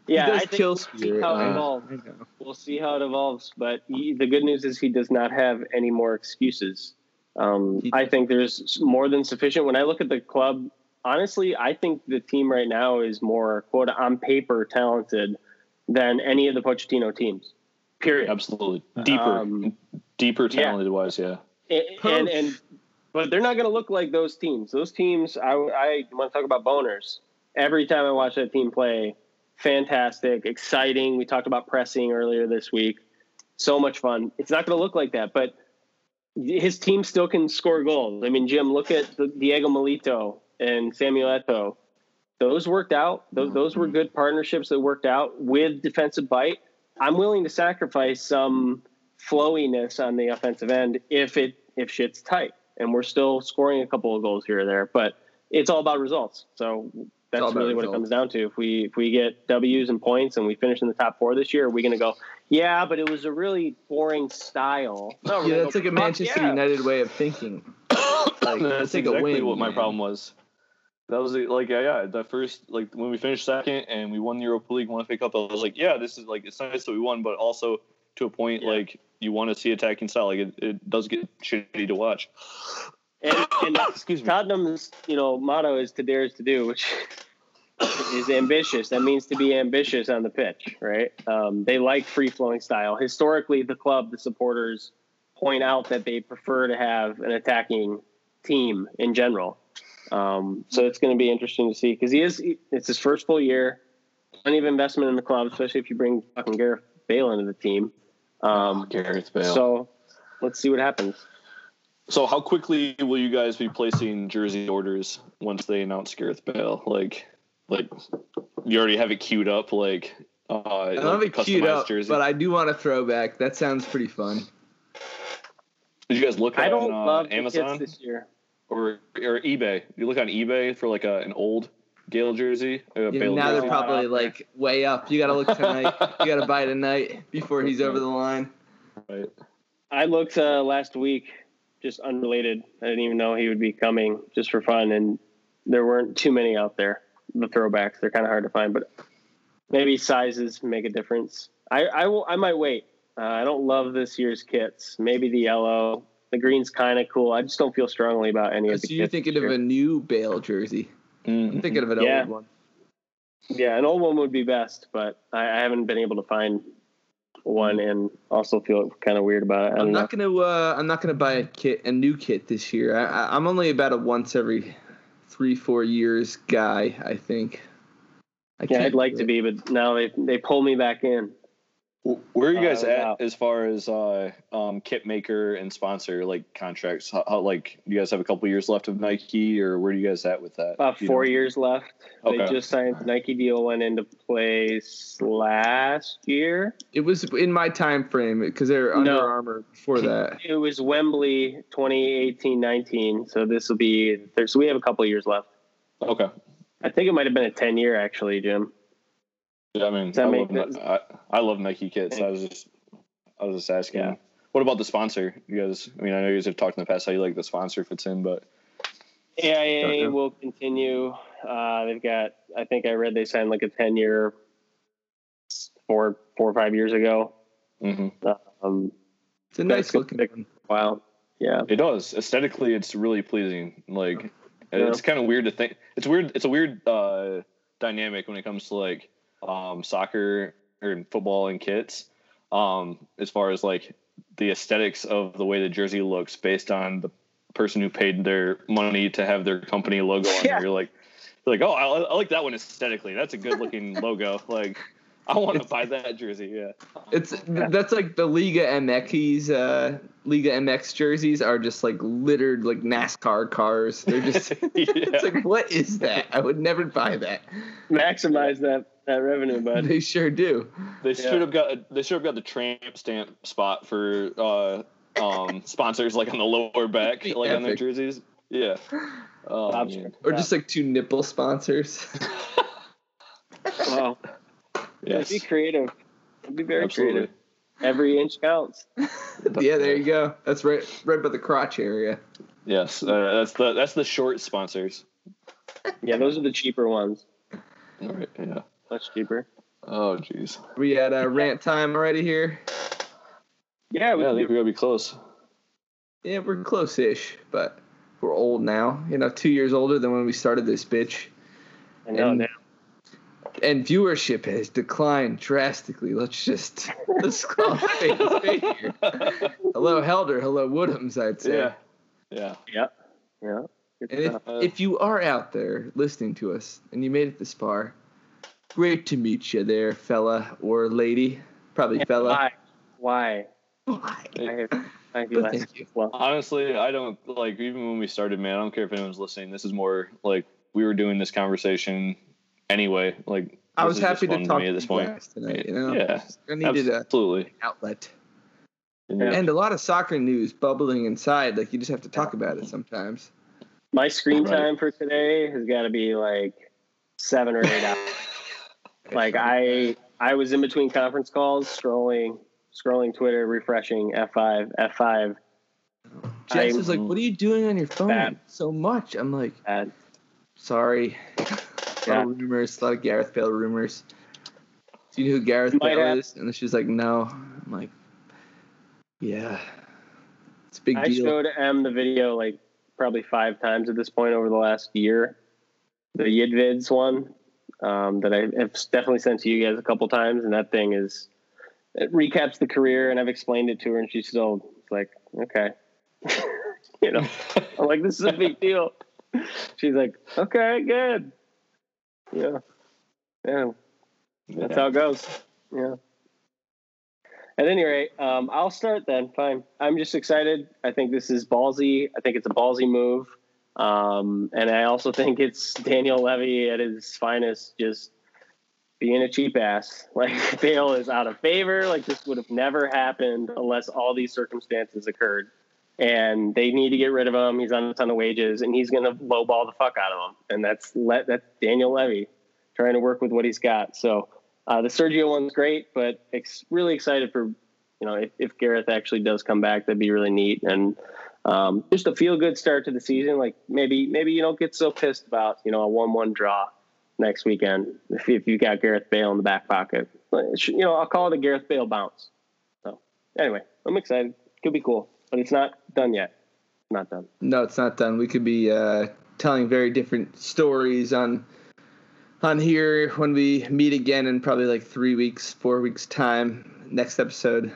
Yeah, he does I think kill we'll see how it Uh, evolves. I know. We'll see how it evolves. But he, the good news is he does not have any more excuses. Um, He- I think there's more than sufficient. When I look at the club, honestly, I think the team right now is more quote on paper talented than any of the Pochettino teams. Period. absolutely deeper Um, deeper yeah. talented wise yeah And, and and but they're not going to look like those teams. Those teams, I I want to talk about boners. Every time I watch that team play, fantastic, exciting. We talked about pressing earlier this week. So much fun. It's not going to look like that, but his team still can score goals. I mean, Jim, look at the Diego Milito and Samuel Eto'o. Those worked out. Those, mm-hmm. those were good partnerships that worked out with defensive bite. I'm willing to sacrifice some flowiness on the offensive end if it if shit's tight. And we're still scoring a couple of goals here or there but it's all about results. So that's about really what it comes down to. If we if we get w's and points and we finish in the top four this year are we going to go yeah but it was a really boring style. No, Yeah, that's go, like a Manchester yeah." United way of thinking. *coughs* Like, that's let's take a exactly win, what my problem was That was it, like yeah, yeah. The first like when we finished second and we won the Europa League, won FA Cup. I was like, yeah, this is like it's nice that we won, but also to a point Yeah. like you want to see attacking style. Like it, it does get shitty to watch. And, and Excuse me. Tottenham's you know motto is to dare is to do, which *laughs* is ambitious. That means to be ambitious on the pitch, right? Um, they like free flowing style. Historically, the club, the supporters point out that they prefer to have an attacking team in general. Um, so it's going to be interesting to see because he is. It's his first full year. Plenty of investment in the club, especially if you bring fucking Gareth Bale into the team. Um, Gareth Bale. So, so let's see what happens. so how quickly will you guys be placing jersey orders once they announce Gareth Bale? Like, like you already have it queued up. Like, uh, I don't have it queued up, but I do want a throwback. That sounds pretty fun. Did you guys look I on don't uh, love Amazon this year. Or or eBay? You look on eBay for like a, an old Bale jersey. A Yeah, Bale now they're probably like way up. You gotta look tonight. you gotta buy tonight before he's over the line. Right. I looked uh, last week, just unrelated. I didn't even know he would be coming just for fun, and there weren't too many out there. The throwbacks, they're kind of hard to find, but maybe sizes make a difference. I I, will, I might wait. Uh, I don't love this year's kits. Maybe the yellow, the green's kind of cool. I just don't feel strongly about any of So the you're kits thinking of a new Bale jersey. I'm Mhm. thinking of an Yeah. old one. Yeah, an old one would be best, but I, I haven't been able to find one, and also feel kind of weird about it. I I'm don't know. gonna. Uh, I'm not gonna buy a kit, a new kit this year. I, I, I'm only about a once every three, four years guy. I think. I yeah, I'd like to be, but now they they pull me back in. Where are you guys Uh, at wow. as far as uh, um, kit maker and sponsor like contracts? How, how like do you guys have a couple years left of Nike, or where are you guys at with that? About You four know? years left. They just signed the Nike deal went into place last year. It was in my time frame because they're Under No. Armour before that. It was Wembley 2018-19. So this will be there. So we have a couple years left. Okay. I think it might have been a 10 year actually, Jim. Yeah, I mean, I love, sense? I, I love Nike kits. I was just, I was just asking. Yeah. What about the sponsor? You guys, I mean, I know you guys have talked in the past how you like the sponsor fits in, but AIA Gotcha. will continue. Uh, they've got. I think I read they signed like a 10 year four four or five years ago. Mm-hmm. Um, It's a nice looking one. wow. Yeah. it does aesthetically. It's really pleasing. Like, Yeah. it's kind of weird to think. It's weird. It's a weird uh, dynamic when it comes to like um, soccer or football and kits. Um, as far as like the aesthetics of the way the jersey looks based on the person who paid their money to have their company logo on Yeah. there. You're like, you're like, oh, I, I like that one aesthetically. That's a good looking *laughs* logo. Like, *laughs* I want to buy that jersey. Yeah. It's that's like the Liga MX's uh, Liga MX jerseys are just like littered like NASCAR cars. They're just *laughs* *laughs* it's like what is that? I would never buy that. Maximize that that revenue, bud. They sure do. They Yeah. should have got they should have got the tramp stamp spot for uh, um, sponsors like on the lower back, Be like on their jerseys. Yeah. Oh, Bob's man. Or just like two nipple sponsors. Wow. Yes. Be creative. Be very Absolutely. creative. Every inch counts. *laughs* yeah, there you go. That's right, right by the crotch area. Yes. Uh, that's the that's the short sponsors. Yeah, those are the cheaper ones. All right. Yeah. Much cheaper. Oh, jeez. We at uh, rant time already here. Yeah, we Yeah, I think do- we gotta be close. Yeah, we're close-ish, but we're old now. You know, two years older than when we started this bitch. I know, and- now. And viewership has declined drastically. Let's just *laughs* let's call it fade to here. Hello Helder, hello Woodhams, I'd say. Yeah. Yeah. Yeah. Yeah. Good And if. Uh, if you are out there listening to us and you made it this far, great to meet you there, fella or lady. Probably fella. Why? Why? Why? I, I do But that. thank you. Well, Honestly, I don't like even when we started, man. I don't care if anyone's listening. This is more like we were doing this conversation anyway. Like I was happy to fun talk me to at this you point. guys tonight. You know, Yeah. I needed a outlet. Yeah. And a lot of soccer news bubbling inside. Like you just have to talk about it sometimes. my screen Right. time for today has got to be like seven or eight *laughs* hours. like I, I was in between conference calls, scrolling, scrolling Twitter, refreshing F5, F5. Jess I- is like, "What are you doing on your phone Bad. so much?" I'm like, Bad. Sorry. A lot Yeah. of rumors, a lot of Gareth Bale rumors. Do you know who Gareth Bale have- is? And she's like, no. I'm like, yeah. It's a big I deal. showed M the video like probably five times at this point over the last year. The Yidvids one um, that I have definitely sent to you guys a couple times, and that thing is it recaps the career, and I've explained it to her, and she's still like, okay, *laughs* you know, I'm like, this is a big *laughs* deal. She's like, okay, good, yeah, yeah, that's how it goes. Yeah. At any rate, um, I'll start then. Fine. I'm just excited. I think this is ballsy. I think it's a ballsy move. Um, and I also *laughs* think it's Daniel Levy at his finest, just being a cheap ass. *laughs* Like Bale is out of favor. Like this would have never happened unless all these circumstances occurred. And they need to get rid of him. He's on a ton of wages, and he's going to lowball the fuck out of him. And that's let that's Daniel Levy trying to work with what he's got. So uh, the Sergio one's great, but ex- really excited for you know if, if Gareth actually does come back, that'd be really neat and um, just a feel good start to the season. Like maybe maybe you don't get so pissed about you know a one one draw next weekend if, if you got Gareth Bale in the back pocket. You know I'll call it a Gareth Bale bounce. So anyway, I'm excited. Could be cool, but it's not done yet. Not done. No, it's not done. We could be uh, telling very different stories on on here when we meet again in probably like three weeks, four weeks time, next episode.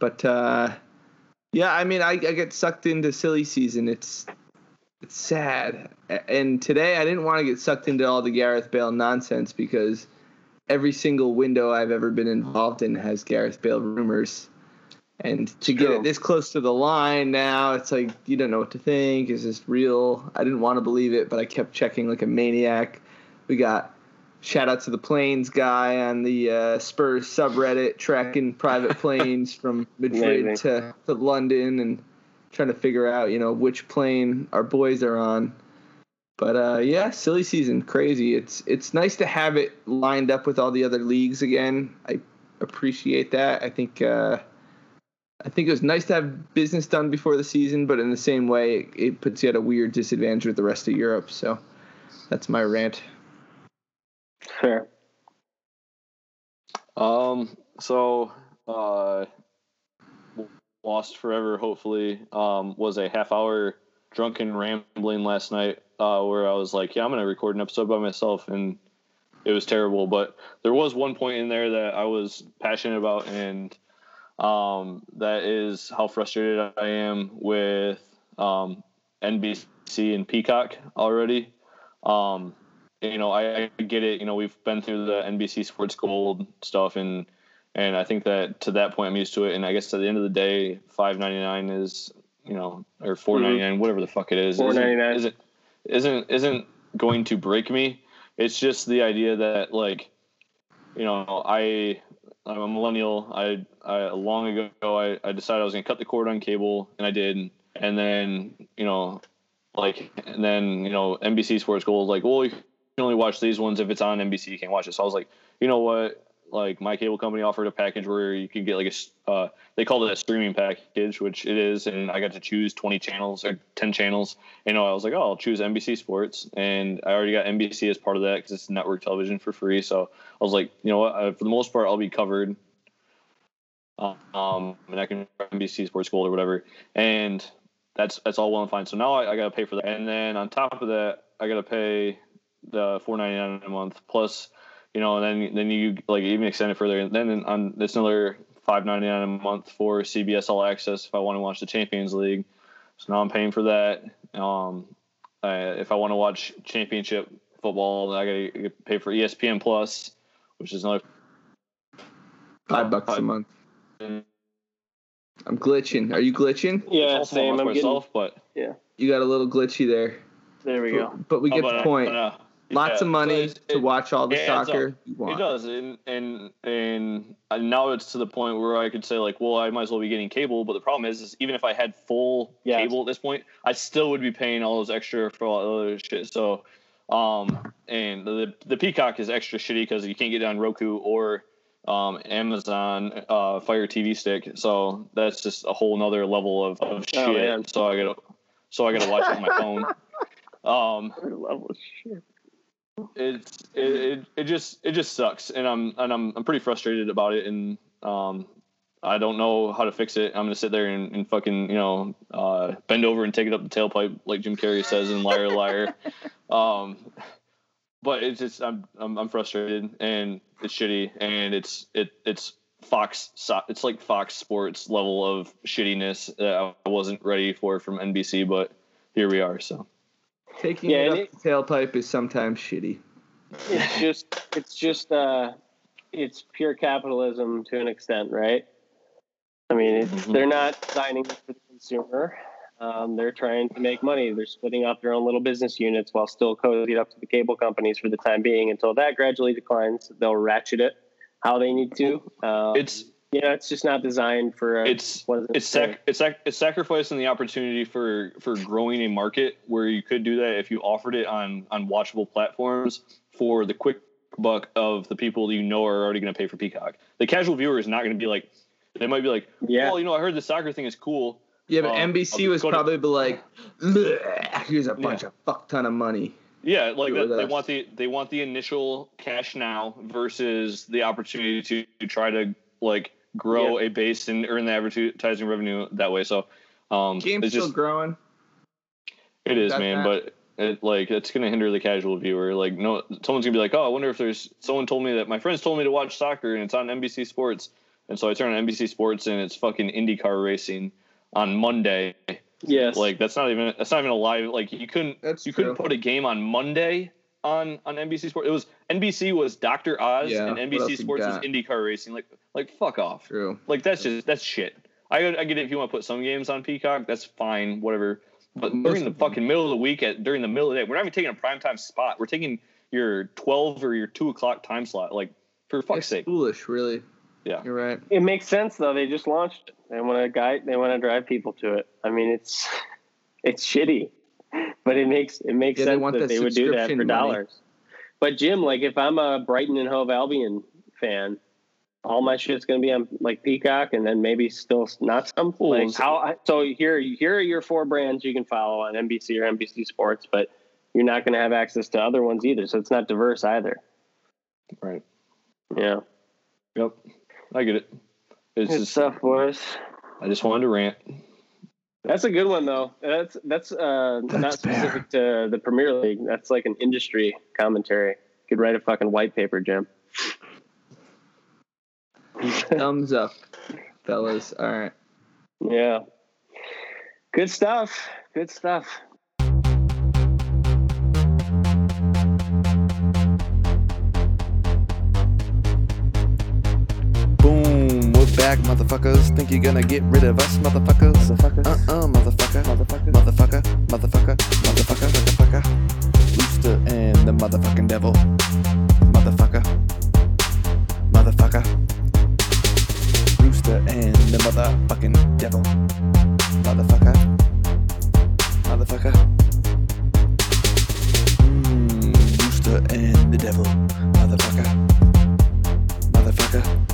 But uh, yeah, I mean, I, I get sucked into silly season. It's it's sad. And today I didn't want to get sucked into all the Gareth Bale nonsense because every single window I've ever been involved in has Gareth Bale rumors. And to get true. it this close to the line now, it's like you don't know what to think. Is this real? I didn't want to believe it, but I kept checking like a maniac. We got shout out to the planes guy on the uh, Spurs subreddit tracking private *laughs* planes from Madrid to, to London and trying to figure out you know which plane our boys are on. But uh, yeah, silly season, crazy. It's it's nice to have it lined up with all the other leagues again. I appreciate that. I think uh, I think it was nice to have business done before the season, but in the same way, it, it puts you at a weird disadvantage with the rest of Europe. So that's my rant. Fair. Um. So, uh, lost forever. Hopefully, um, was a half hour drunken rambling last night, uh, where I was like, "Yeah, I'm gonna record an episode by myself," and it was terrible. But there was one point in there that I was passionate about, and um, that is how frustrated I am with um, NBC and Peacock already. Um, you know, I, I get it. You know, we've been through the NBC Sports Gold stuff, and and I think that to that point I'm used to it. And I guess at the end of the day, five ninety nine is you know, or four ninety nine, whatever the fuck it is, isn't- isn't isn't isn't going to break me. It's just the idea that like, you know, I I'm a millennial. I, I long ago I, I decided I was gonna cut the cord on cable, and I did. And then you know, like, and then you know, NBC Sports Gold like, well, you can only watch these ones if it's on NBC. You can't watch it. So I was like, you know what? Like my cable company offered a package where you could get like a uh, they called it a streaming package, which it is, and I got to choose 20 channels or 10 channels. Know, I was like, oh, I'll choose NBC Sports, and I already got NBC as part of that because it's network television for free. So I was like, you know what? Uh, for the most part, I'll be covered. Um, and I can NBC Sports Gold or whatever, and that's that's all well and fine. So now I, I got to pay for that, and then on top of that, I got to pay the four ninety nine a month plus, you know, and then then you like even extend it further, and then on it's another five ninety nine a month for CBS All Access if I want to watch the Champions League. So now I'm paying for that. Um, uh, if I want to watch Championship football, I got to pay for ESPN Plus, which is another Five bucks a month. I'm glitching. Are you glitching? Yeah, also same. I'm getting. myself, but yeah. You got a little glitchy there. There we go. But, but we get Oh, the but, point. but, uh, Lots yeah. of money it- to watch all the soccer It does, and and and now it's to the point where I could say like, well, I might as well be getting cable. But the problem is, is even if I had full Yes. cable at this point, I still would be paying all those extra for all the other shit. So, um, and the the Peacock is extra shitty because you can't get it on Roku or um, Amazon uh, Fire TV Stick. So that's just a whole nother level of, of shit. Oh, so I gotta so I gotta watch it on my phone. *laughs* Um, this shit. It's it, it, it just it just sucks and i'm and i'm i'm pretty frustrated about it and um i don't know how to fix it. I'm gonna sit there and, and fucking you know uh bend over and take it up the tailpipe like jim carrey says in liar liar. *laughs* Um but it's just I'm, I'm i'm frustrated and it's shitty and it's it it's fox it's like fox sports level of shittiness that i wasn't ready for from nbc but here we are so Taking Yeah, it and up the tailpipe is sometimes shitty. It's just it's just uh it's pure capitalism to an extent, right? I mean, it's, Mhm. they're not designing it for the consumer. Um, they're trying to make money. They're splitting up their own little business units while still cozied up to the cable companies for the time being. Until that gradually declines, they'll ratchet it how they need to. Um, it's you know, it's just not designed for. A, it's it? it's sac- it's sac- it's sacrificing the opportunity for for growing a market where you could do that if you offered it on on watchable platforms for the quick buck of the people that you know are already going to pay for Peacock. The casual viewer is not going to be like they might be like, yeah. well, you know, I heard the soccer thing is cool. Yeah, but Um, NBC was go to- probably like, "Bleh, here's a bunch of fuck ton of money. Yeah, like Do that, they want the they want the initial cash now versus the opportunity to, to try to like grow a base and earn the advertising revenue that way. So um, Game's it's still just growing. It is, Got man, that. but it like it's gonna hinder the casual viewer. Like, no, someone's gonna be like, "Oh, I wonder if there's." Someone told me that my friends told me to watch soccer and it's on NBC Sports, and so I turn on NBC Sports and it's fucking IndyCar racing on Monday. yes. Like, that's not even that's not even a live. Like, you couldn't That's you true. couldn't put a game on Monday on on NBC Sports. It was NBC was Doctor Oz Yeah, and NBC Sports was got? IndyCar racing. Like, like fuck off. True. Like that's just that's shit. I I get it if you want to put some games on Peacock, that's fine, whatever. But Most during the fucking middle of the week, at during the middle of the day, we're not even taking a primetime spot. We're taking your twelve or your two o'clock time slot. Like for fuck's It's sake, foolish, really. Yeah. You're right. It makes sense though. They just launched it. They want to guide. They want to drive people to it. I mean, it's *laughs* it's shitty, *laughs* but it makes it makes Yeah, sense want that they would do that for money. dollars. But Jim, like, if I'm a Brighton and Hove Albion fan, all my shit's gonna be on like Peacock, and then maybe still not some. Like so- how? So here, here are your four brands you can follow on NBC or NBC Sports, but you're not gonna have access to other ones either. So it's not diverse either. right? Yeah, Yep, I get it. It's good just stuff, boys. I just wanted to rant. That's a good one though. That's that's uh not That's fair. specific to the Premier League. That's like an industry commentary. Could write a fucking white paper, Jim. Thumbs up, *laughs* fellas. All right. yeah. Good stuff. Good stuff. Back, motherfuckers. Think you're gonna get rid of us, motherfuckers? Uh-uh, motherfucker. Motherfucker. Motherfucker. Motherfucker. Motherfucker. Motherfucker. Rooster and the motherfucking devil. Motherfucker. Motherfucker. Rooster and the motherfucking devil. Motherfucker. Motherfucker. Mm, Rooster and the devil. Motherfucker. Motherfucker.